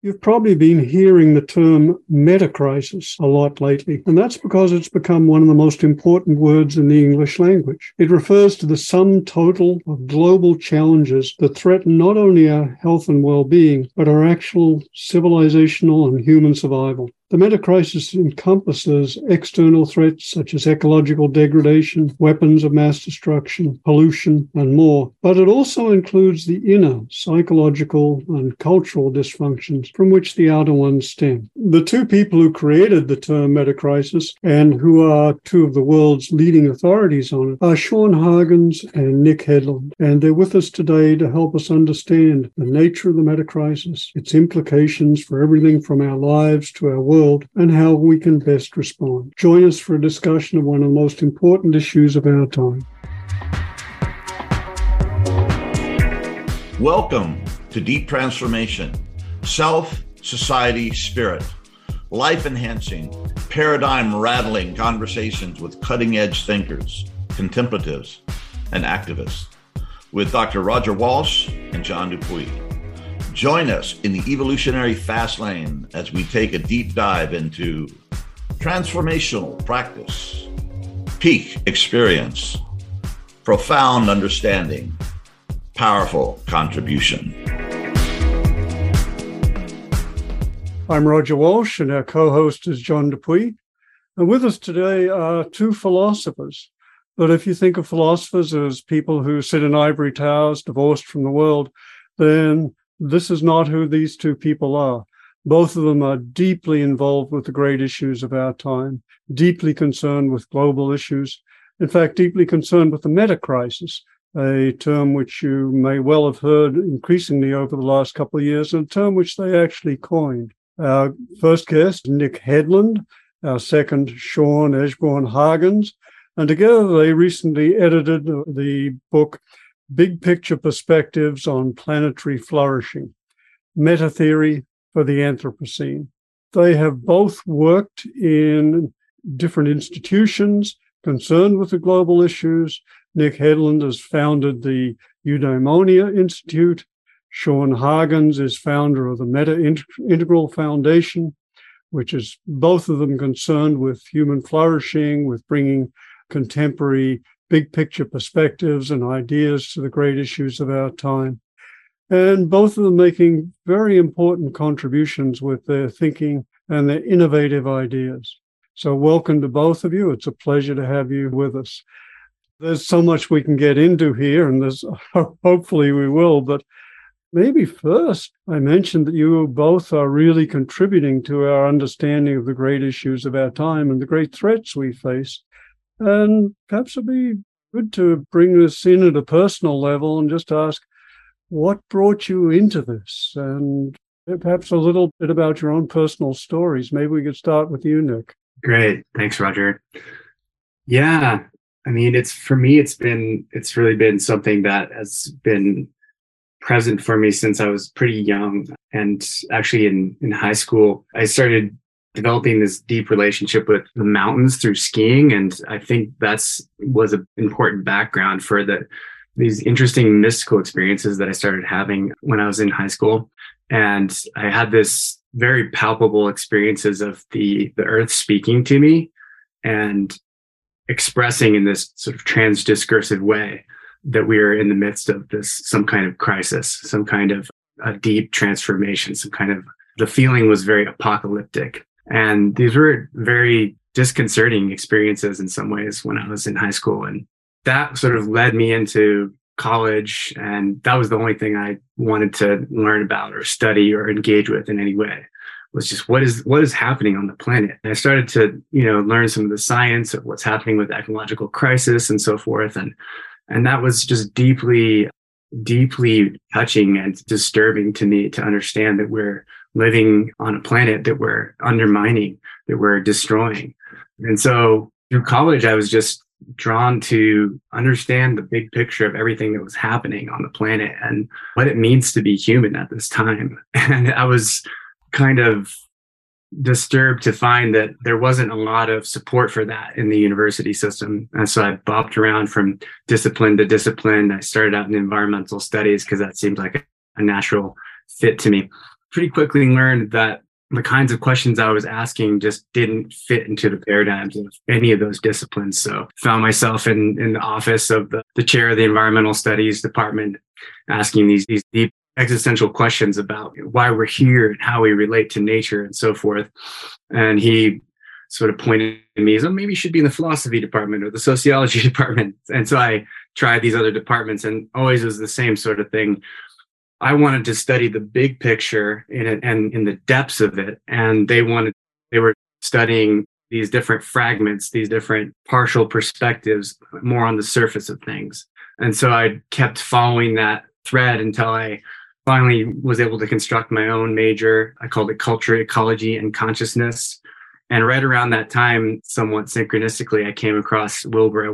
You've probably been hearing the term metacrisis a lot lately, and that's because it's become one of the most important words in the English language. It refers to the sum total of global challenges that threaten not only our health and well being, but our actual civilizational and human survival. The metacrisis encompasses external threats such as ecological degradation, weapons of mass destruction, pollution, and more. But it also includes the inner psychological and cultural dysfunctions from which the outer ones stem. The two people who created the term metacrisis and who are two of the world's leading authorities on it are Sean Hargens and Nick Hedlund, And they're with us today to help us understand the nature of the metacrisis, its implications for everything from our lives to our work world and how we can best respond. Join us for a discussion of one of the most important issues of our time. Welcome to Deep Transformation Self, Society, Spirit. Life enhancing, paradigm rattling conversations with cutting edge thinkers, contemplatives, and activists with Dr. Roger Walsh and John Dupuy. Join us in the evolutionary fast lane as we take a deep dive into transformational practice, peak experience, profound understanding, powerful contribution. I'm Roger Walsh, and our co host is John Dupuy. And with us today are two philosophers. But if you think of philosophers as people who sit in ivory towers, divorced from the world, then this is not who these two people are. Both of them are deeply involved with the great issues of our time, deeply concerned with global issues, in fact, deeply concerned with the meta crisis, a term which you may well have heard increasingly over the last couple of years, and a term which they actually coined. Our first guest, Nick Hedlund, our second, Sean Esbjörn-Hargens, and together they recently edited the book Big Picture Perspectives on Planetary Flourishing, Meta Theory for the Anthropocene. They have both worked in different institutions concerned with the global issues. Nick Hedlund has founded the Eudaimonia Institute. Sean Hargens is founder of the Meta Integral Foundation, which is both of them concerned with human flourishing, with bringing contemporary big picture perspectives and ideas to the great issues of our time. And both of them making very important contributions with their thinking and their innovative ideas. So, welcome to both of you. It's a pleasure to have you with us. There's so much we can get into here, and there's hopefully we will. But maybe first, I mentioned that you both are really contributing to our understanding of the great issues of our time and the great threats we face. And perhaps it'd be good to bring this in at a personal level and just ask what brought you into this and perhaps a little bit about your own personal stories. Maybe we could start with you, Nick. Great. Thanks, Roger. Yeah. I mean, it's for me, it's been, it's really been something that has been present for me since I was pretty young. And actually in, in high school, I started developing this deep relationship with the mountains through skiing. And I think that's was an important background for the these interesting mystical experiences that I started having when I was in high school. And I had this very palpable experiences of the the earth speaking to me and expressing in this sort of transdiscursive way that we are in the midst of this some kind of crisis, some kind of a deep transformation, some kind of the feeling was very apocalyptic. And these were very disconcerting experiences in some ways when I was in high school. And that sort of led me into college. And that was the only thing I wanted to learn about or study or engage with in any way was just what is what is happening on the planet. And I started to, you know, learn some of the science of what's happening with ecological crisis and so forth. And and that was just deeply, deeply touching and disturbing to me to understand that we're living on a planet that we're undermining, that we're destroying. And so through college, I was just drawn to understand the big picture of everything that was happening on the planet and what it means to be human at this time. And I was kind of disturbed to find that there wasn't a lot of support for that in the university system. And so I bopped around from discipline to discipline. I started out in environmental studies because that seemed like a natural fit to me. Pretty quickly learned that the kinds of questions I was asking just didn't fit into the paradigms of any of those disciplines. So found myself in, in the office of the, the chair of the environmental studies department asking these, these deep existential questions about why we're here and how we relate to nature and so forth. And he sort of pointed to me as, oh, maybe you should be in the philosophy department or the sociology department. And so I tried these other departments and always was the same sort of thing. I wanted to study the big picture in it and in the depths of it. And they wanted, they were studying these different fragments, these different partial perspectives, more on the surface of things. And so I kept following that thread until I finally was able to construct my own major. I called it culture, ecology, and consciousness. And right around that time, somewhat synchronistically, I came across Wilber I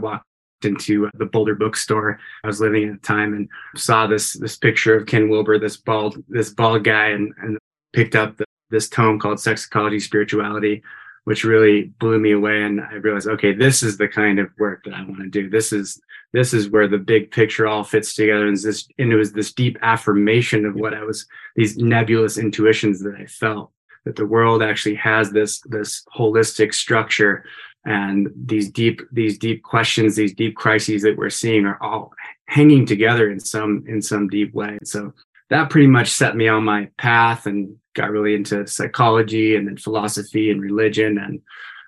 into the Boulder bookstore I was living at the time and saw this this picture of Ken Wilber, this bald this bald guy, and, and picked up the, this tome called Sex Ecology Spirituality, which really blew me away. And I realized, okay, this is the kind of work that I want to do. This is this is where the big picture all fits together. And this and it was this deep affirmation of what I was these nebulous intuitions that I felt that the world actually has this this holistic structure and these deep these deep questions these deep crises that we're seeing are all hanging together in some in some deep way. So that pretty much set me on my path and got really into psychology and then philosophy and religion and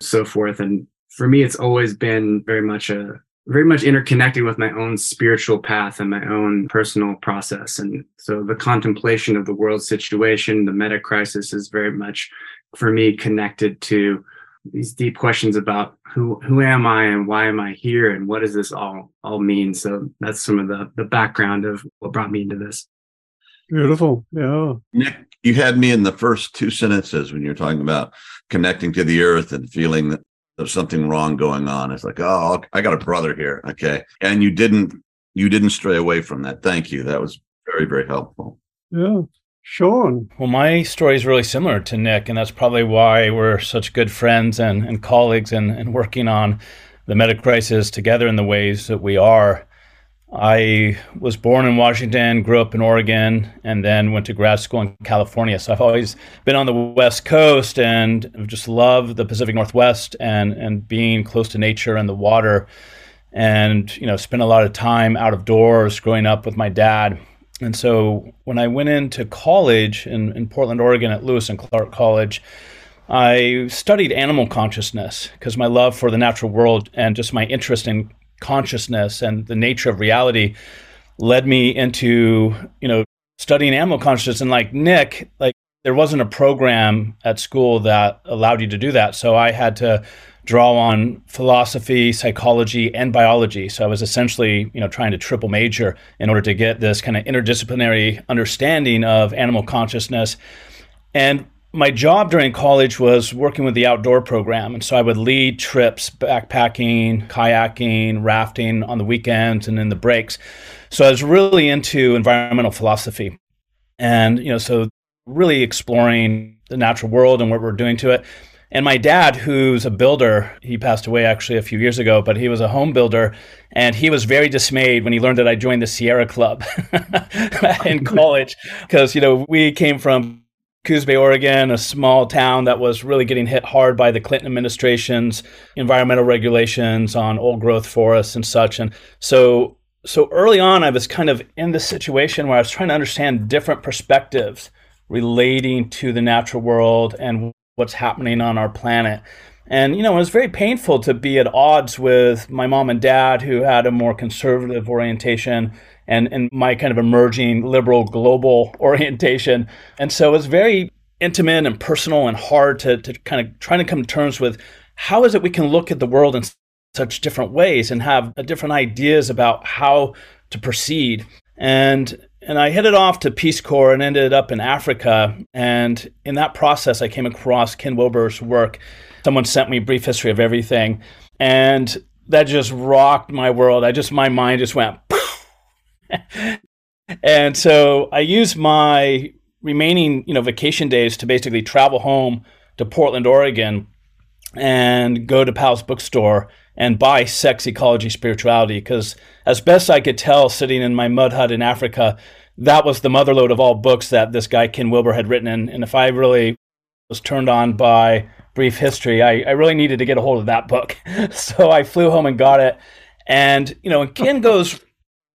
so forth. And for me it's always been very much a very much interconnected with my own spiritual path and my own personal process. And so the contemplation of the world situation the meta crisis is very much for me connected to these deep questions about who who am I and why am I here and what does this all all mean? So that's some of the the background of what brought me into this. Beautiful. Yeah. Nick, you had me in the first two sentences when you're talking about connecting to the earth and feeling that there's something wrong going on. It's like, oh, I got a brother here. Okay. And you didn't you didn't stray away from that. Thank you. That was very, very helpful. Yeah. Sean. Well, my story is really similar to Nick, and that's probably why we're such good friends and, and colleagues and, and working on the meta crisis together in the ways that we are. I was born in Washington, grew up in Oregon, and then went to grad school in California. So I've always been on the West Coast and just love the Pacific Northwest and, and being close to nature and the water. And, you know, spent a lot of time out of doors growing up with my dad and so when I went into college in, in Portland, Oregon at Lewis and Clark College, I studied animal consciousness because my love for the natural world and just my interest in consciousness and the nature of reality led me into, you know, studying animal consciousness. And like Nick, like there wasn't a program at school that allowed you to do that. So I had to draw on philosophy, psychology, and biology. So I was essentially, you know, trying to triple major in order to get this kind of interdisciplinary understanding of animal consciousness. And my job during college was working with the outdoor program. And so I would lead trips, backpacking, kayaking, rafting on the weekends and in the breaks. So I was really into environmental philosophy. And, you know, so really exploring the natural world and what we're doing to it. And my dad, who's a builder, he passed away actually a few years ago, but he was a home builder. And he was very dismayed when he learned that I joined the Sierra Club in college. Because, you know, we came from Coos Bay, Oregon, a small town that was really getting hit hard by the Clinton administration's environmental regulations on old growth forests and such. And so, so early on, I was kind of in this situation where I was trying to understand different perspectives relating to the natural world and what's happening on our planet. And, you know, it was very painful to be at odds with my mom and dad, who had a more conservative orientation, and, and my kind of emerging liberal global orientation. And so it was very intimate and personal and hard to, to kind of trying to come to terms with how is it we can look at the world in such different ways and have different ideas about how to proceed. And and I headed off to Peace Corps and ended up in Africa. And in that process, I came across Ken Wilber's work. Someone sent me a brief history of everything, and that just rocked my world. I just my mind just went. and so I used my remaining, you know, vacation days to basically travel home to Portland, Oregon, and go to Powell's bookstore and buy Sex Ecology Spirituality because, as best I could tell, sitting in my mud hut in Africa, that was the motherlode of all books that this guy Ken Wilber had written. And, and if I really was turned on by brief history, I, I really needed to get a hold of that book. so I flew home and got it. And you know, and Ken goes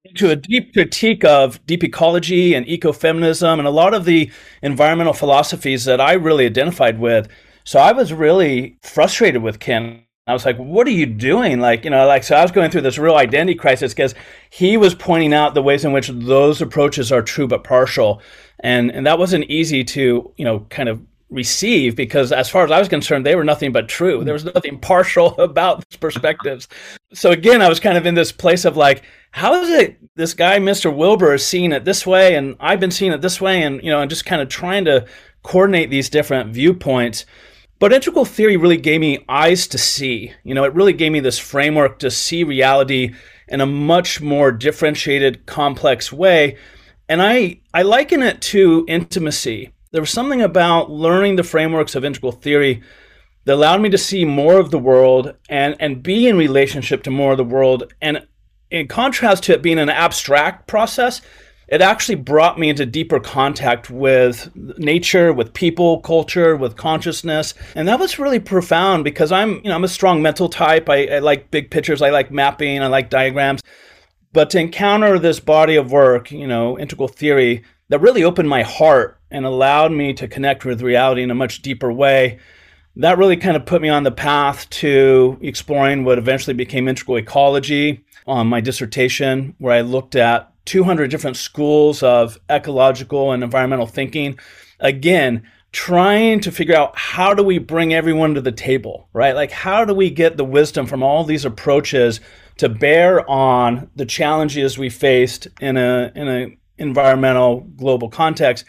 into a deep critique of deep ecology and ecofeminism and a lot of the environmental philosophies that I really identified with. So I was really frustrated with Ken. I was like, what are you doing? Like, you know, like, so I was going through this real identity crisis because he was pointing out the ways in which those approaches are true but partial. And, and that wasn't easy to, you know, kind of receive because as far as I was concerned, they were nothing but true. There was nothing partial about these perspectives. So again, I was kind of in this place of like, how is it this guy, Mr. Wilber, is seeing it this way and I've been seeing it this way and you know, and just kind of trying to coordinate these different viewpoints. But integral theory really gave me eyes to see. You know, it really gave me this framework to see reality in a much more differentiated, complex way. And I, I liken it to intimacy. There was something about learning the frameworks of integral theory that allowed me to see more of the world and, and be in relationship to more of the world. And in contrast to it being an abstract process, it actually brought me into deeper contact with nature, with people, culture, with consciousness. And that was really profound because I'm, you know, I'm a strong mental type. I, I like big pictures. I like mapping. I like diagrams. But to encounter this body of work, you know, integral theory, that really opened my heart and allowed me to connect with reality in a much deeper way. That really kind of put me on the path to exploring what eventually became integral ecology on my dissertation, where I looked at 200 different schools of ecological and environmental thinking. Again, trying to figure out how do we bring everyone to the table, right? Like, how do we get the wisdom from all these approaches to bear on the challenges we faced in a in an environmental global context?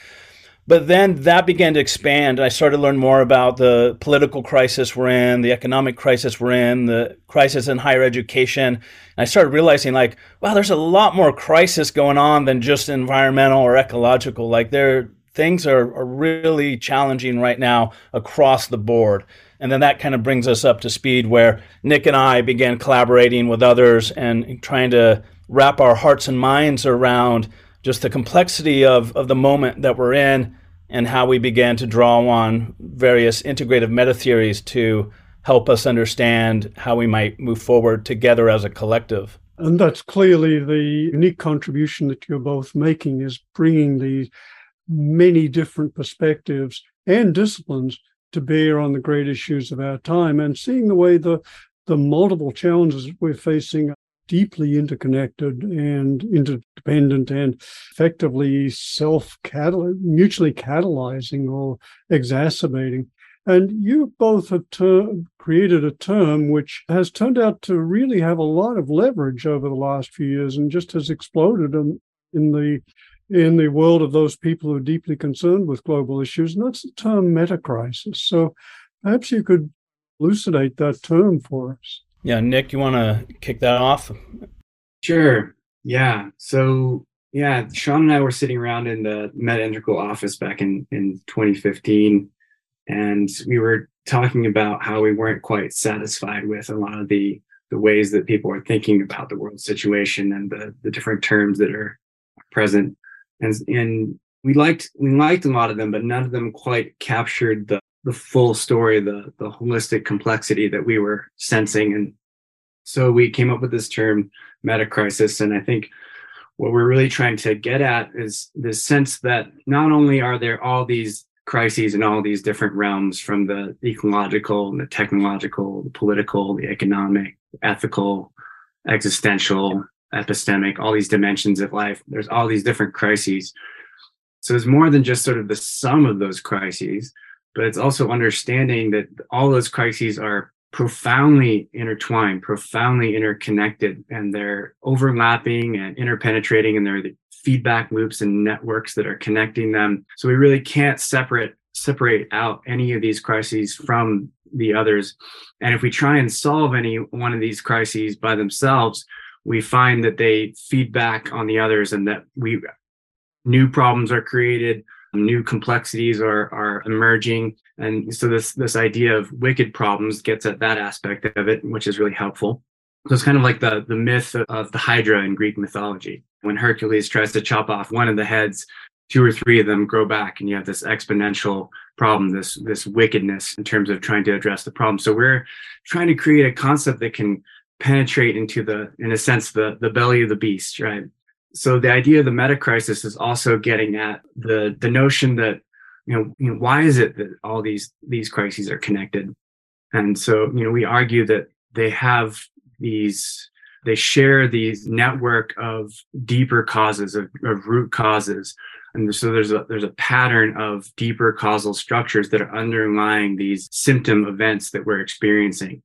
But then that began to expand, and I started to learn more about the political crisis we're in, the economic crisis we're in, the crisis in higher education. And I started realizing, like, wow, there's a lot more crisis going on than just environmental or ecological. Like, there things are, are really challenging right now across the board. And then that kind of brings us up to speed where Nick and I began collaborating with others and trying to wrap our hearts and minds around just the complexity of, of the moment that we're in and how we began to draw on various integrative meta theories to help us understand how we might move forward together as a collective. And that's clearly the unique contribution that you're both making is bringing the many different perspectives and disciplines to bear on the great issues of our time and seeing the way the the multiple challenges we're facing deeply interconnected and interdependent and effectively self mutually catalyzing or exacerbating. And you both have ter- created a term which has turned out to really have a lot of leverage over the last few years and just has exploded in, in the in the world of those people who are deeply concerned with global issues, and that's the term metacrisis. So perhaps you could elucidate that term for us. Yeah, Nick, you want to kick that off? Sure. Yeah. So, yeah, Sean and I were sitting around in the Meta Integral office back in, in 2015, and we were talking about how we weren't quite satisfied with a lot of the the ways that people are thinking about the world situation and the, the different terms that are present. And, and we liked we liked a lot of them, but none of them quite captured the the full story, the the holistic complexity that we were sensing. And so we came up with this term meta crisis. And I think what we're really trying to get at is this sense that not only are there all these crises in all these different realms from the ecological, and the technological, the political, the economic, ethical, existential, epistemic, all these dimensions of life. There's all these different crises. So it's more than just sort of the sum of those crises, but it's also understanding that all those crises are profoundly intertwined, profoundly interconnected, and they're overlapping and interpenetrating, and they're the feedback loops and networks that are connecting them. So we really can't separate separate out any of these crises from the others. And if we try and solve any one of these crises by themselves, we find that they feed back on the others and that we new problems are created new complexities are are emerging and so this this idea of wicked problems gets at that aspect of it which is really helpful so it's kind of like the the myth of the hydra in greek mythology when Hercules tries to chop off one of the heads, two or three of them grow back, and you have this exponential problem, this this wickedness in terms of trying to address the problem. So we're trying to create a concept that can penetrate into the, in a sense, the the belly of the beast, right? So the idea of the meta crisis is also getting at the the notion that you know, you know why is it that all these these crises are connected? And so you know we argue that they have these they share these network of deeper causes of, of root causes and so there's a there's a pattern of deeper causal structures that are underlying these symptom events that we're experiencing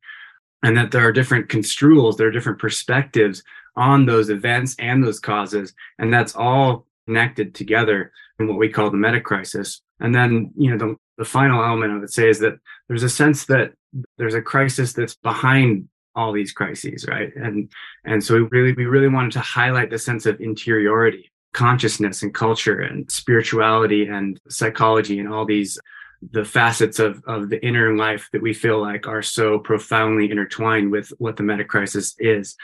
and that there are different construals there are different perspectives on those events and those causes and that's all connected together in what we call the meta crisis and then you know the, the final element i would say is that there's a sense that there's a crisis that's behind all these crises right and and so we really we really wanted to highlight the sense of interiority consciousness and culture and spirituality and psychology and all these the facets of, of the inner life that we feel like are so profoundly intertwined with what the meta crisis is.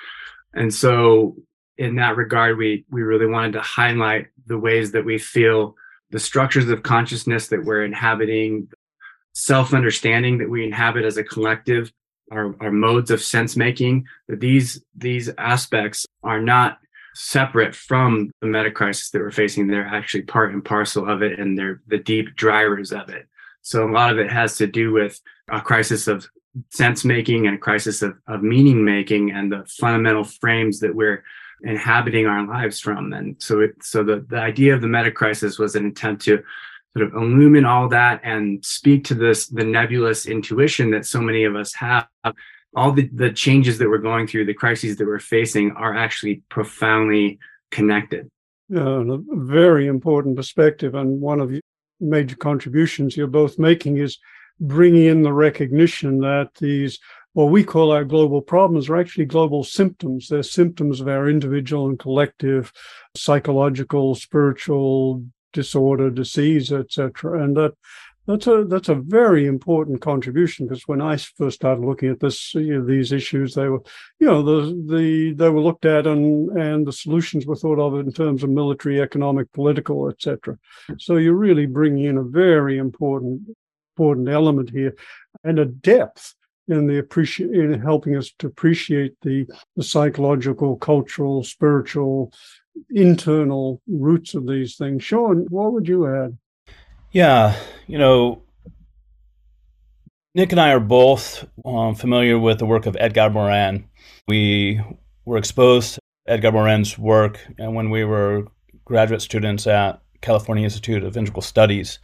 And so in that regard, we we really wanted to highlight the ways that we feel the structures of consciousness that we're inhabiting, self-understanding that we inhabit as a collective, our, our modes of sense making, that these these aspects are not separate from the meta crisis that we're facing. They're actually part and parcel of it, and they're the deep drivers of it. So a lot of it has to do with a crisis of sense making and a crisis of, of meaning making and the fundamental frames that we're inhabiting our lives from. And so it, so the, the idea of the meta crisis was an attempt to sort of illumine all that and speak to this the nebulous intuition that so many of us have all the, the changes that we're going through, the crises that we're facing are actually profoundly connected. Yeah, a very important perspective. And one of the major contributions you're both making is bringing in the recognition that these, what we call our global problems, are actually global symptoms. They're symptoms of our individual and collective psychological, spiritual disorder, disease, etc. And that that's a that's a very important contribution because when I first started looking at this, you know, these issues, they were, you know, the the they were looked at and and the solutions were thought of in terms of military, economic, political, etc. So you're really bringing in a very important important element here and a depth in the appreciate in helping us to appreciate the the psychological, cultural, spiritual, internal roots of these things. Sean, what would you add? Yeah, you know, Nick and I are both um, familiar with the work of Edgar Morin. We were exposed to Edgar Morin's work and when we were graduate students at California Institute of Integral Studies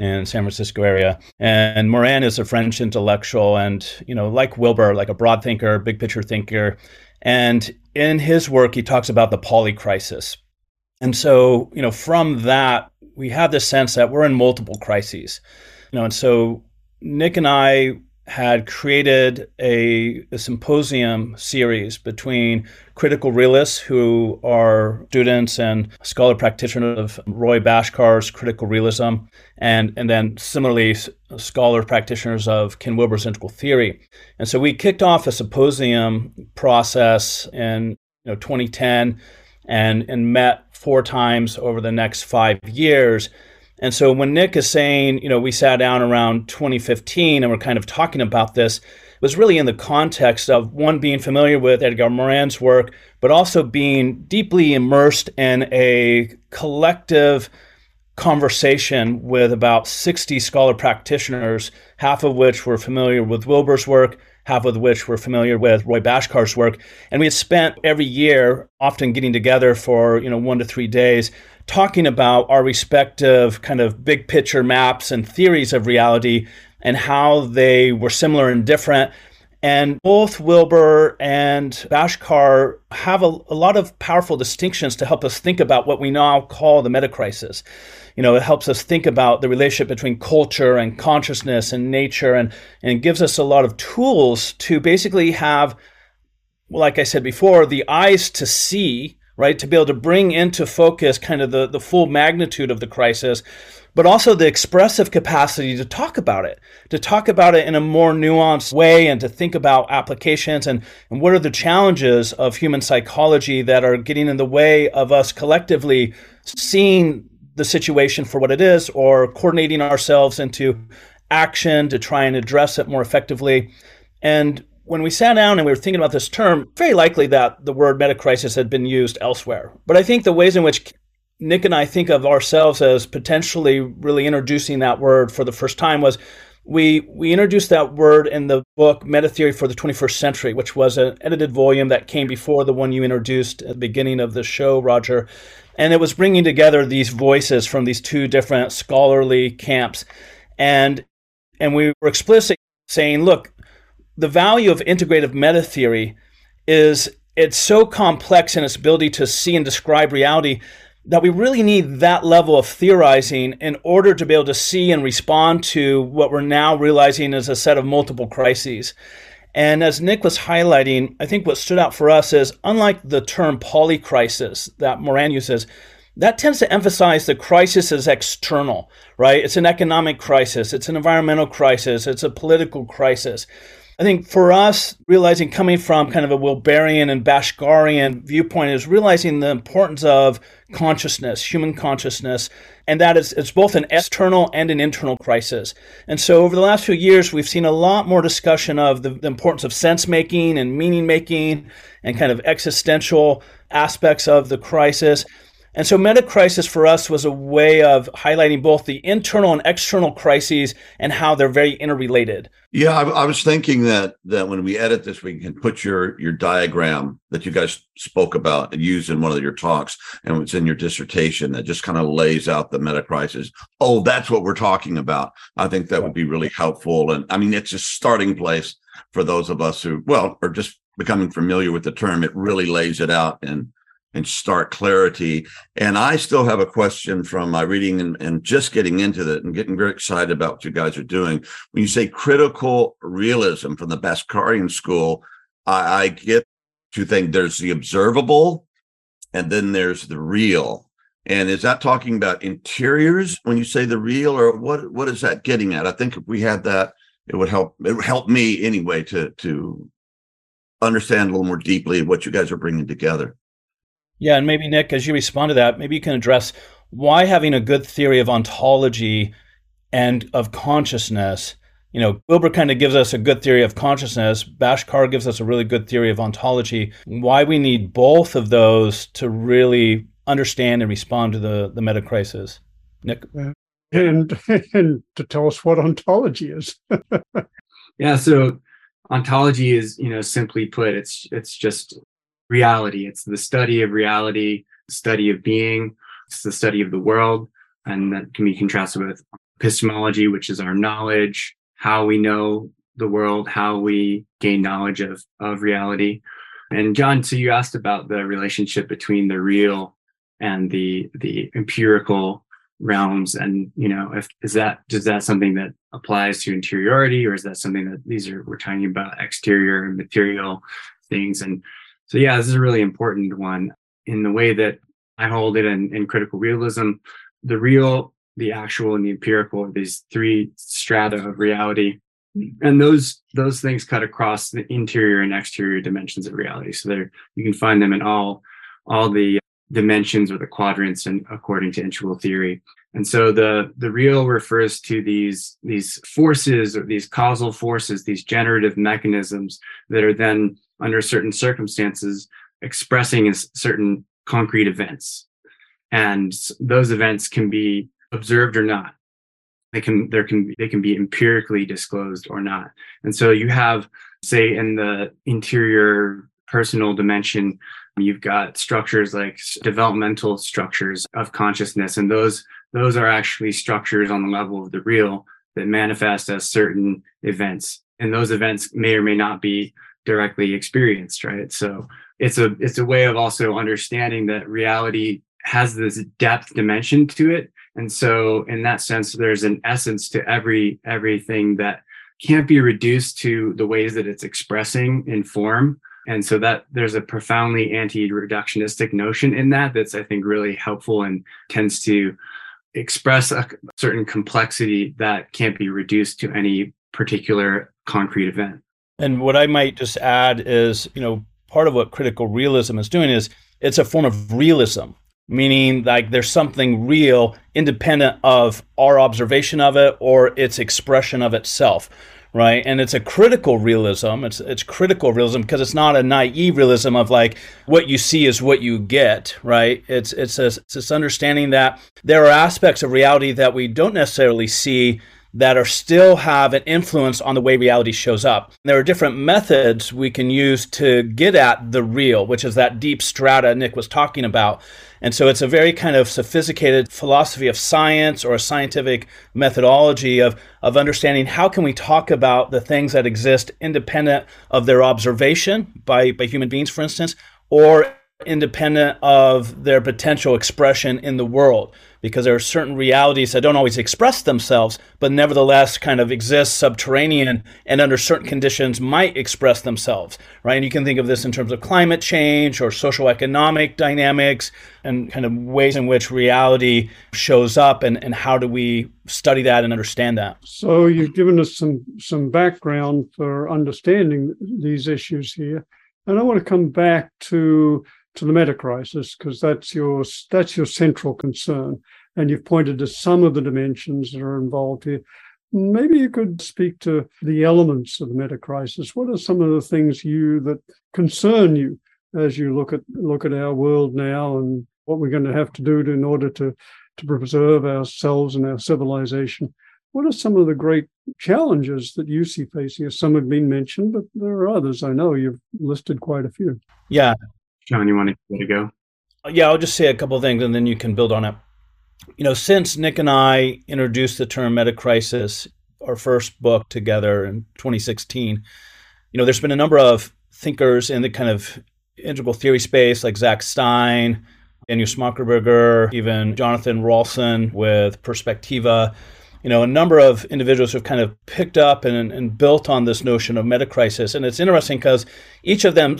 in San Francisco area. And Morin is a French intellectual and, you know, like Wilber, like a broad thinker, big picture thinker. And in his work, he talks about the poly crisis. And so, you know, from that, we have this sense that we're in multiple crises. You know, and so Nick and I had created a, a, symposium series between critical realists who are students and scholar practitioners of Roy Bhaskar's critical realism, and, and then similarly scholar practitioners of Ken Wilber's integral theory. And so we kicked off a symposium process in you know 2010 and, and met four times over the next five years. And so when Nick is saying, you know, we sat down around 2015 and we're kind of talking about this, it was really in the context of one being familiar with Edgar Morin's work, but also being deeply immersed in a collective conversation with about 60 scholar practitioners, half of which were familiar with Wilber's work, half of which were familiar with Roy Bhaskar's work. And we had spent every year often getting together for, you know, one to three days talking about our respective kind of big picture maps and theories of reality and how they were similar and different. And both Wilber and Bhaskar have a, a, lot of powerful distinctions to help us think about what we now call the meta crisis you know, it helps us think about the relationship between culture and consciousness and nature and, and gives us a lot of tools to basically have, like I said before, the eyes to see, right? To be able to bring into focus kind of the, the full magnitude of the crisis, but also the expressive capacity to talk about it, to talk about it in a more nuanced way and to think about applications and, and what are the challenges of human psychology that are getting in the way of us collectively seeing the situation for what it is or coordinating ourselves into action to try and address it more effectively. And when we sat down and we were thinking about this term, very likely that the word metacrisis had been used elsewhere. But I think the ways in which Nick and I think of ourselves as potentially really introducing that word for the first time was we we introduced that word in the book Meta Theory for the 21st Century, which was an edited volume that came before the one you introduced at the beginning of the show, Roger. And it was bringing together these voices from these two different scholarly camps. And and we were explicit saying, look, the value of integrative meta theory is it's so complex in its ability to see and describe reality that we really need that level of theorizing in order to be able to see and respond to what we're now realizing is a set of multiple crises. And as Nick was highlighting, I think what stood out for us is unlike the term polycrisis that Morin uses, that tends to emphasize the crisis as external, right? It's an economic crisis, it's an environmental crisis, it's a political crisis. I think for us, realizing coming from kind of a Wilberian and Bhaskarian viewpoint is realizing the importance of consciousness, human consciousness, and that it's, it's both an external and an internal crisis. And so over the last few years, we've seen a lot more discussion of the, the importance of sense making and meaning making and kind of existential aspects of the crisis. And so meta crisis for us was a way of highlighting both the internal and external crises and how they're very interrelated. Yeah, I, I, was thinking that that when we edit this, we can put your your diagram that you guys spoke about and used in one of your talks, and it's in your dissertation that just kind of lays out the meta crisis. Oh, that's what we're talking about. I think that would be really helpful, and I mean, it's a starting place for those of us who, well, are just becoming familiar with the term. It really lays it out and and stark clarity. And I still have a question from my reading and, and just getting into that and getting very excited about what you guys are doing. When you say critical realism from the Bhaskarian school, I, I get to think there's the observable and then there's the real. And is that talking about interiors when you say the real, or what? What is that getting at? I think if we had that, it would help. It would help me anyway to to understand a little more deeply what you guys are bringing together. Yeah, and maybe Nick, as you respond to that, maybe you can address why having a good theory of ontology and of consciousness. You know, Wilber kind of gives us a good theory of consciousness. Bhaskar gives us a really good theory of ontology. Why we need both of those to really understand and respond to the the meta crisis. Nick, and and to tell us what ontology is. yeah, so ontology is, you know, simply put, it's it's just reality. It's the study of reality, study of being, it's the study of the world. And that can be contrasted with epistemology, which is our knowledge, how we know the world, how we gain knowledge of, of reality. And John, so you asked about the relationship between the real and the the empirical realms and you know if is that is that something that applies to interiority or is that something that these are we're talking about exterior and material things and so yeah, this is a really important one in the way that I hold it in, in critical realism. The real, the actual, and the empirical are these three strata of reality. And those those things cut across the interior and exterior dimensions of reality. So there you can find them in all all the dimensions or the quadrants and according to integral theory. And so the the real refers to these these forces or these causal forces, these generative mechanisms that are then under certain circumstances expressing certain concrete events. And those events can be observed or not. They can there can they can be empirically disclosed or not. And so you have say in the interior personal dimension you've got structures like developmental structures of consciousness. And those those are actually structures on the level of the real that manifest as certain events. And those events may or may not be directly experienced right? So it's a it's a way of also understanding that reality has this depth dimension to it. And so in that sense there's an essence to every everything that can't be reduced to the ways that it's expressing in form. And so that there's a profoundly anti-reductionistic notion in that that's i think really helpful and tends to express a certain complexity that can't be reduced to any particular concrete event. And what I might just add is, you know, part of what critical realism is doing is it's a form of realism, meaning like there's something real independent of our observation of it or its expression of itself right? And it's a critical realism. It's it's critical realism because it's not a naive realism of like what you see is what you get, right? It's it's a, it's this understanding that there are aspects of reality that we don't necessarily see that are still have an influence on the way reality shows up. There are different methods we can use to get at the real, which is that deep strata Nick was talking about. And so it's a very kind of sophisticated philosophy of science or a scientific methodology of, of understanding how can we talk about the things that exist independent of their observation by, by human beings, for instance, or independent of their potential expression in the world because there are certain realities that don't always express themselves, but nevertheless kind of exist subterranean and under certain conditions might express themselves, right? And you can think of this in terms of climate change or social economic dynamics and kind of ways in which reality shows up and, and how do we study that and understand that. So you've given us some some background for understanding these issues here. And I want to come back to to the meta crisis because that's your that's your central concern, and you've pointed to some of the dimensions that are involved here. Maybe you could speak to the elements of the meta crisis. What are some of the things you that concern you as you look at look at our world now and what we're going to have to do to, in order to to preserve ourselves and our civilization? What are some of the great challenges that you see facing us? Some have been mentioned, but there are others. I know you've listed quite a few. Yeah, John, you want to go? Uh, yeah, I'll just say a couple things and then you can build on it. You know, since Nick and I introduced the term meta crisis, our first book together in 2016, you know, there's been a number of thinkers in the kind of integral theory space like Zach Stein, Daniel Schmachtenberger, even Jonathan Rowson with Perspectiva. You know, a number of individuals who've kind of picked up and, and built on this notion of meta crisis. And it's interesting because each of them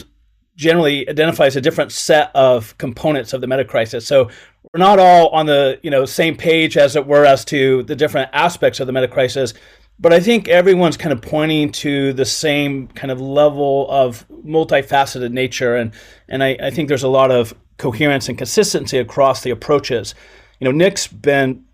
generally identifies a different set of components of the meta crisis. So we're not all on the you know same page as it were as to the different aspects of the meta crisis. But I think everyone's kind of pointing to the same kind of level of multifaceted nature, and and I, I think there's a lot of coherence and consistency across the approaches. You know, Nick's been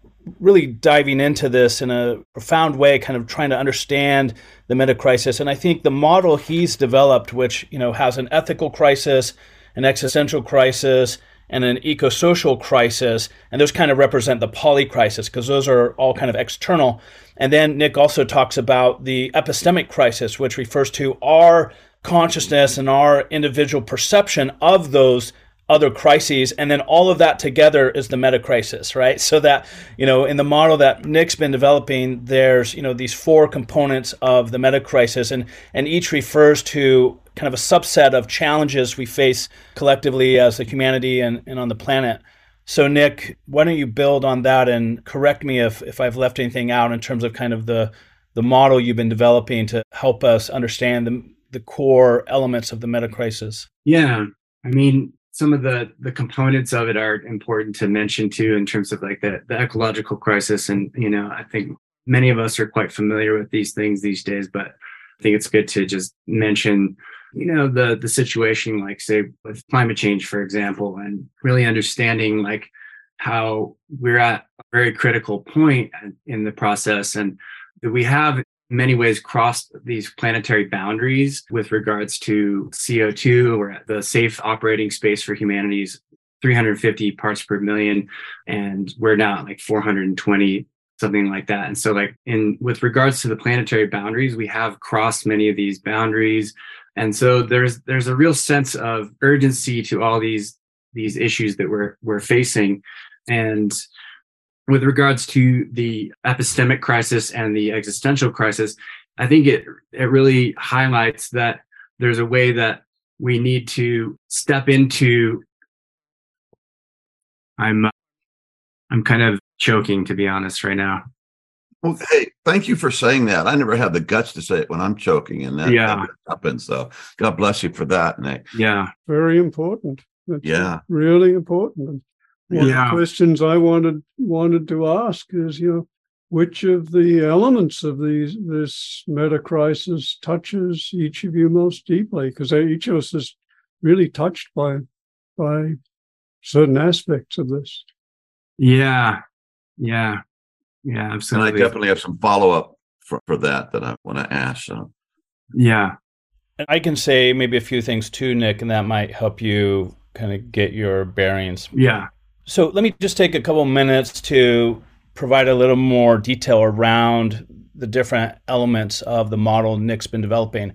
really diving into this in a profound way, kind of trying to understand the meta crisis. And I think the model he's developed, which you know has an ethical crisis, an existential crisis, and an eco-social crisis, and those kind of represent the poly crisis because those are all kind of external. And then Nick also talks about the epistemic crisis, which refers to our consciousness and our individual perception of those other crises and then all of that together is the meta crisis right? So that you know in the model that nick's been developing there's you know these four components of the meta crisis and and each refers to kind of a subset of challenges we face collectively as a humanity and, and on the planet. So nick why don't you build on that and correct me if if i've left anything out in terms of kind of the the model you've been developing to help us understand the the core elements of the meta crisis? Yeah. I mean, some of the the components of it are important to mention too in terms of like the, the ecological crisis. And you know i think many of us are quite familiar with these things these days but i think it's good to just mention you know the the situation like say with climate change for example and really understanding like how we're at a very critical point in the process and that we have many ways crossed these planetary boundaries with regards to CO2 or the safe operating space for humanity's 350 parts per million. And we're now like 420, something like that. And so like in with regards to the planetary boundaries, we have crossed many of these boundaries. And so there's there's a real sense of urgency to all these these issues that we're we're facing. And with regards to the epistemic crisis and the existential crisis, I think it it really highlights that there's a way that we need to step into. I'm uh, I'm kind of choking to be honest right now. Well, hey, thank you for saying that. I never have the guts to say it when I'm choking, and that, yeah. that happens. So, God bless you for that, Nick. Yeah, very important. That's yeah, really important. One yeah. of the questions I wanted wanted to ask is, you know, which of the elements of these this meta crisis touches each of you most deeply? Because each of us is really touched by by certain aspects of this. Yeah, yeah, yeah, absolutely. And I definitely have some follow up for, for that that I want to ask. So. Yeah, I can say maybe a few things too, Nick, and that might help you kind of get your bearings. Yeah. So let me just take a couple minutes to provide a little more detail around the different elements of the model Nick's been developing.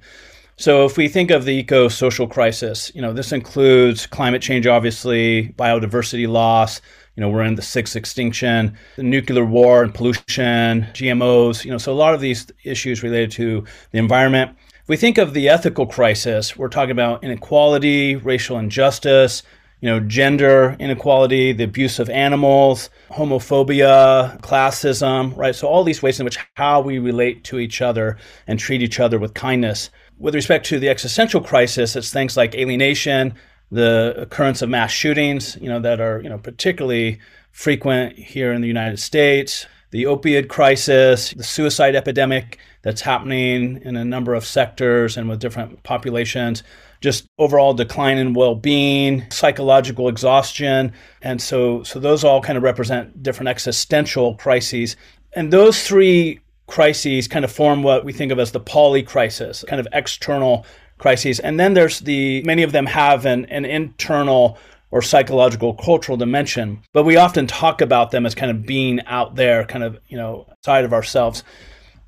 So if we think of the eco-social crisis, you know, this includes climate change, obviously, biodiversity loss. You know, we're in the sixth extinction, the nuclear war and pollution, GMOs. You know, so a lot of these issues related to the environment. If we think of the ethical crisis, we're talking about inequality, racial injustice, you know, gender inequality, the abuse of animals, homophobia, classism, right? So all these ways in which how we relate to each other and treat each other with kindness. With respect to the existential crisis, it's things like alienation, the occurrence of mass shootings, you know, that are, you know, particularly frequent here in the United States, the opioid crisis, the suicide epidemic that's happening in a number of sectors and with different populations, just overall decline in well-being, psychological exhaustion, and so so those all kind of represent different existential crises. And those three crises kind of form what we think of as the poly crisis, kind of external crises. And then there's the many of them have an, an internal or psychological cultural dimension, but we often talk about them as kind of being out there, kind of, you know, side of ourselves.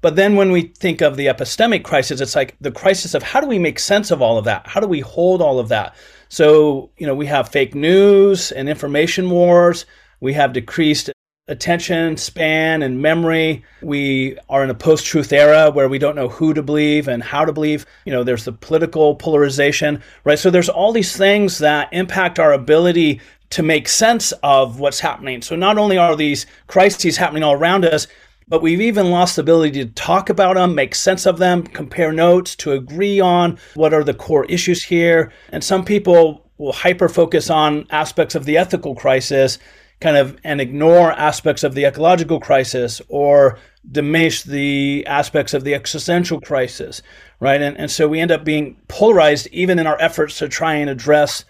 But then when we think of the epistemic crisis, it's like the crisis of how do we make sense of all of that? How do we hold all of that? So, you know, we have fake news and information wars. We have decreased attention span and memory. We are in a post truth era where we don't know who to believe and how to believe. You know, there's the political polarization, right? So there's all these things that impact our ability to make sense of what's happening. So not only are these crises happening all around us, but we've even lost the ability to talk about them, make sense of them, compare notes, to agree on what are the core issues here. And some people will hyper focus on aspects of the ethical crisis kind of and ignore aspects of the ecological crisis or diminish the aspects of the existential crisis, right? And, and so we end up being polarized even in our efforts to try and address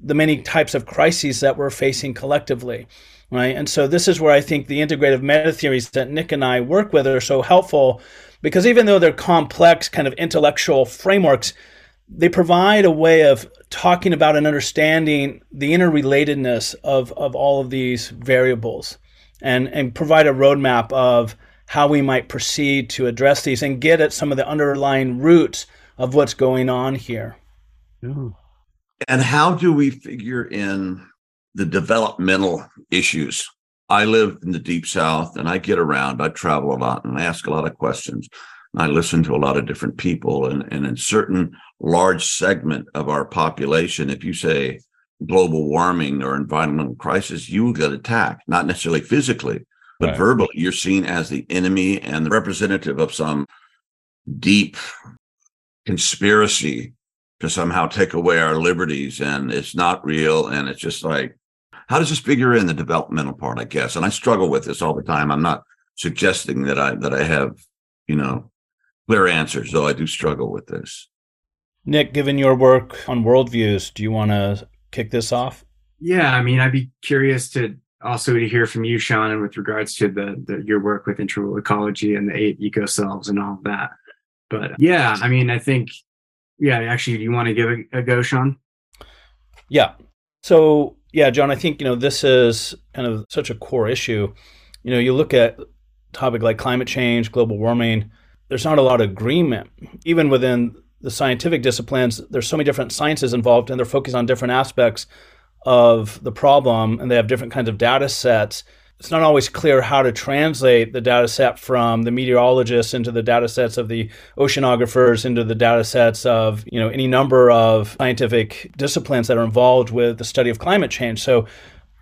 the many types of crises that we're facing collectively right? And so this is where I think the integrative meta theories that Nick and I work with are so helpful because even though they're complex kind of intellectual frameworks, they provide a way of talking about and understanding the interrelatedness of, of all of these variables and, and provide a roadmap of how we might proceed to address these and get at some of the underlying roots of what's going on here. And how do we figure in the developmental issues. I live in the deep south and I get around, I travel a lot and I ask a lot of questions. I listen to a lot of different people and, and in certain large segment of our population, if you say global warming or environmental crisis, you will get attacked, not necessarily physically, but right. verbally. You're seen as the enemy and the representative of some deep conspiracy to somehow take away our liberties and it's not real and it's just like how does this figure in the developmental part, I guess? And I struggle with this all the time. I'm not suggesting that I that I have, you know, clear answers, though I do struggle with this. Nick, given your work on worldviews, do you want to kick this off? Yeah, I mean, I'd be curious to also to hear from you, Sean, and with regards to the, the your work with integral ecology and the eight eco selves and all of that. But yeah, I mean, I think, yeah, actually, do you want to give a, a go, Sean? Yeah. So yeah, John, I think you know this is kind of such a core issue. You know, you look at topic like climate change, global warming. There's not a lot of agreement, even within the scientific disciplines. There's so many different sciences involved, and they're focused on different aspects of the problem, and they have different kinds of data sets it's not always clear how to translate the data set from the meteorologists into the data sets of the oceanographers into the data sets of you know any number of scientific disciplines that are involved with the study of climate change. So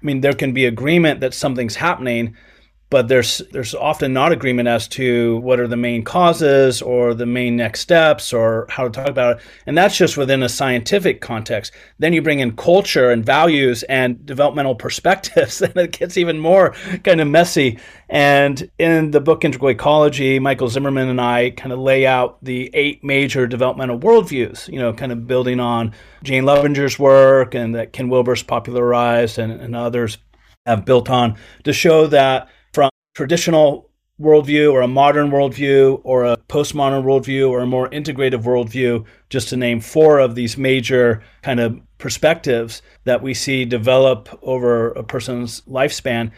i mean there can be agreement that something's happening but there's there's often not agreement as to what are the main causes or the main next steps or how to talk about it. And that's just within a scientific context. Then you bring in culture and values and developmental perspectives and it gets even more kind of messy. And in the book integral ecology michael zimmerman and i kind of lay out the eight major developmental worldviews you know kind of building on jane loevinger's work and that ken wilber's popularized and, and others have built on to show that traditional worldview or a modern worldview or a postmodern worldview or a more integrative worldview, just to name four of these major kind of perspectives that we see develop over a person's lifespan,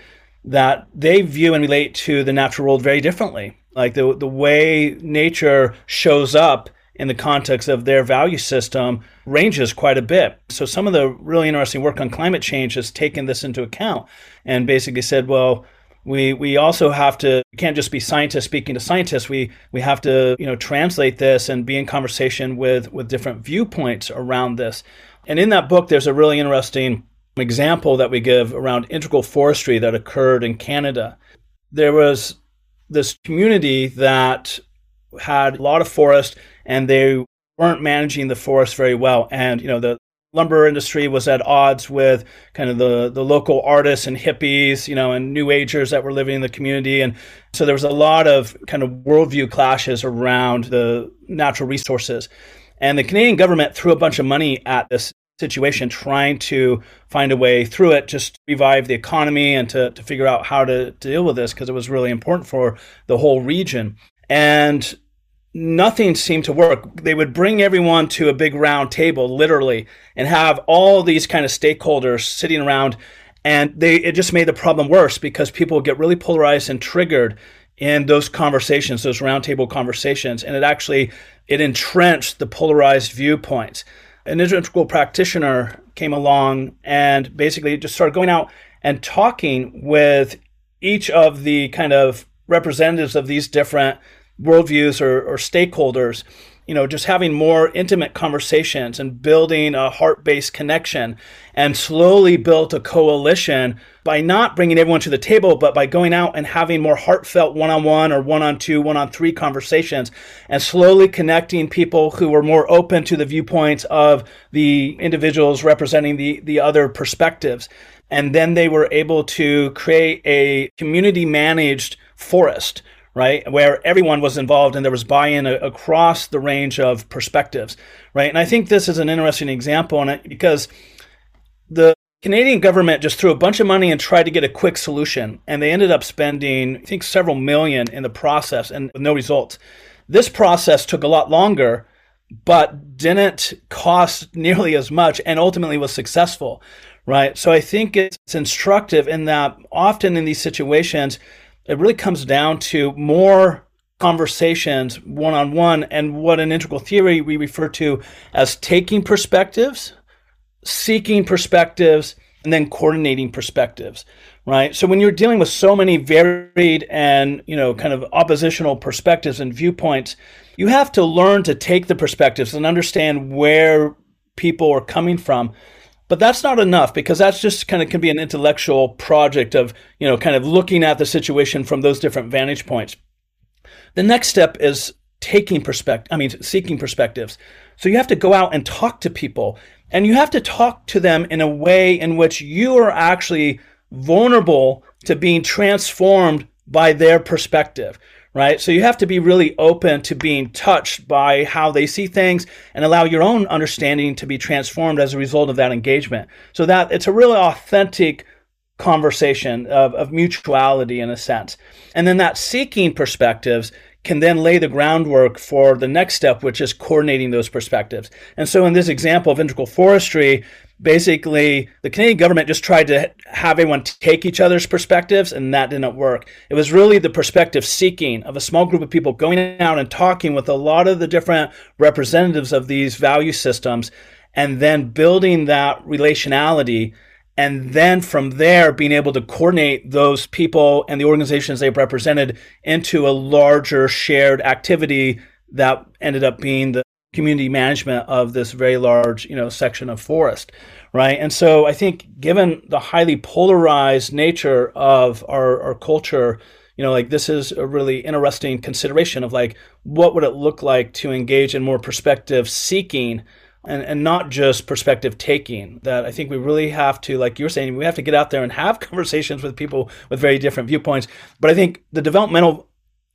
that they view and relate to the natural world very differently. Like the, the way nature shows up in the context of their value system ranges quite a bit. So some of the really interesting work on climate change has taken this into account and basically said, well, we we also have to can't just be scientists speaking to scientists. We we have to you know translate this and be in conversation with with different viewpoints around this. And in that book there's a really interesting example that we give around integral forestry that occurred in Canada. There was this community that had a lot of forest and they weren't managing the forest very well. And you know the lumber industry was at odds with kind of the, the local artists and hippies, you know, and new agers that were living in the community. And so there was a lot of kind of worldview clashes around the natural resources. And the Canadian government threw a bunch of money at this situation, trying to find a way through it, just to revive the economy and to, to figure out how to, to deal with this because it was really important for the whole region. And nothing seemed to work. They would bring everyone to a big round table, literally, and have all these kind of stakeholders sitting around. And they it just made the problem worse because people get really polarized and triggered in those conversations, those roundtable conversations, and it actually it entrenched the polarized viewpoints. An integral practitioner came along and basically just started going out and talking with each of the kind of representatives of these different worldviews or, or stakeholders you know, just having more intimate conversations and building a heart based connection and slowly built a coalition by not bringing everyone to the table, but by going out and having more heartfelt one on one or one on two, one on three conversations and slowly connecting people who were more open to the viewpoints of the individuals representing the, the other perspectives. And then they were able to create a community managed forest right? Where everyone was involved and there was buy in across the range of perspectives, right? And I think this is an interesting example on it because the Canadian government just threw a bunch of money and tried to get a quick solution, and they ended up spending, I think, several million in the process and no results. This process took a lot longer, but didn't cost nearly as much and ultimately was successful, right? So I think it's instructive in that often in these situations, it really comes down to more conversations one on one and what in integral theory we refer to as taking perspectives, seeking perspectives, and then coordinating perspectives right? So when you're dealing with so many varied and you know kind of oppositional perspectives and viewpoints you have to learn to take the perspectives and understand where people are coming from but that's not enough because that's just kind of can be an intellectual project of, you know, kind of looking at the situation from those different vantage points. The next step is taking perspective, I mean, seeking perspectives. So you have to go out and talk to people and you have to talk to them in a way in which you are actually vulnerable to being transformed by their perspective right? So you have to be really open to being touched by how they see things and allow your own understanding to be transformed as a result of that engagement. So that it's a really authentic conversation of, of mutuality in a sense. And then that seeking perspectives can then lay the groundwork for the next step, which is coordinating those perspectives. And so in this example of integral forestry, basically the Canadian government just tried to have everyone take each other's perspectives, and that didn't work. It was really the perspective seeking of a small group of people going out and talking with a lot of the different representatives of these value systems, and then building that relationality. And then from there, being able to coordinate those people and the organizations they represented into a larger shared activity that ended up being the community management of this very large, you know, section of forest, right? And so I think given the highly polarized nature of our, our culture, you know, like this is a really interesting consideration of like what would it look like to engage in more perspective seeking and, and not just perspective taking. That I think we really have to, like you're saying, we have to get out there and have conversations with people with very different viewpoints. But I think the developmental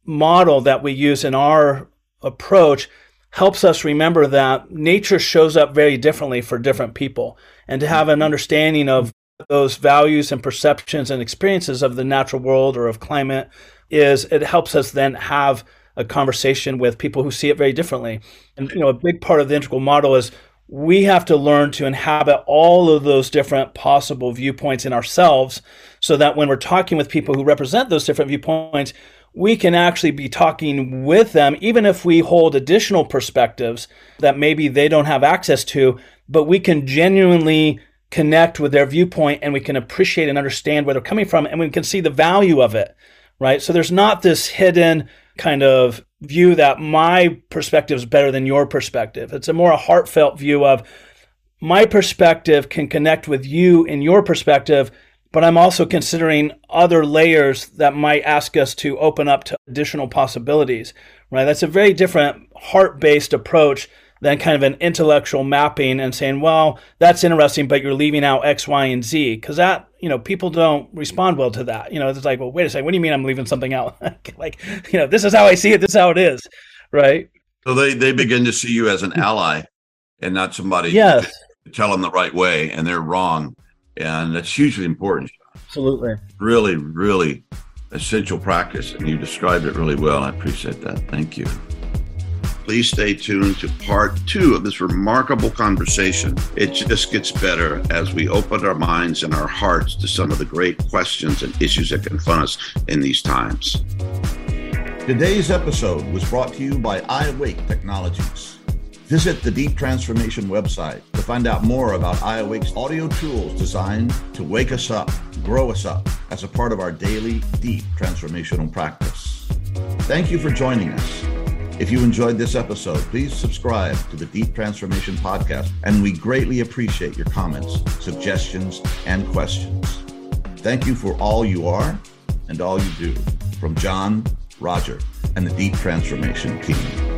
model that we use in our approach helps us remember that nature shows up very differently for different people and to have an understanding of those values and perceptions and experiences of the natural world or of climate is it helps us then have a conversation with people who see it very differently. And you know, a big part of the integral model is we have to learn to inhabit all of those different possible viewpoints in ourselves so that when we're talking with people who represent those different viewpoints, we can actually be talking with them, even if we hold additional perspectives that maybe they don't have access to, but we can genuinely connect with their viewpoint and we can appreciate and understand where they're coming from and we can see the value of it, right? So there's not this hidden kind of view that my perspective is better than your perspective. It's a more heartfelt view of my perspective can connect with you in your perspective but I'm also considering other layers that might ask us to open up to additional possibilities, right? That's a very different heart based approach than kind of an intellectual mapping and saying, well, that's interesting, but you're leaving out X, Y, and Z. Because that, you know, people don't respond well to that. You know, it's like, well, wait a second, what do you mean I'm leaving something out? like, you know, this is how I see it, this is how it is, right? So they, they begin to see you as an ally and not somebody yes. tell them the right way and they're wrong and that's hugely important. Absolutely. Really, really essential practice, and you described it really well. I appreciate that. Thank you. Please stay tuned to part two of this remarkable conversation. It just gets better as we open our minds and our hearts to some of the great questions and issues that confront us in these times. Today's episode was brought to you by iAwake Technologies. Visit the Deep Transformation website to find out more about iAwake's audio tools designed to wake us up, grow us up as a part of our daily deep transformational practice. Thank you for joining us. If you enjoyed this episode, please subscribe to the Deep Transformation Podcast, and we greatly appreciate your comments, suggestions, and questions. Thank you for all you are and all you do. From John, Roger, and the Deep Transformation team.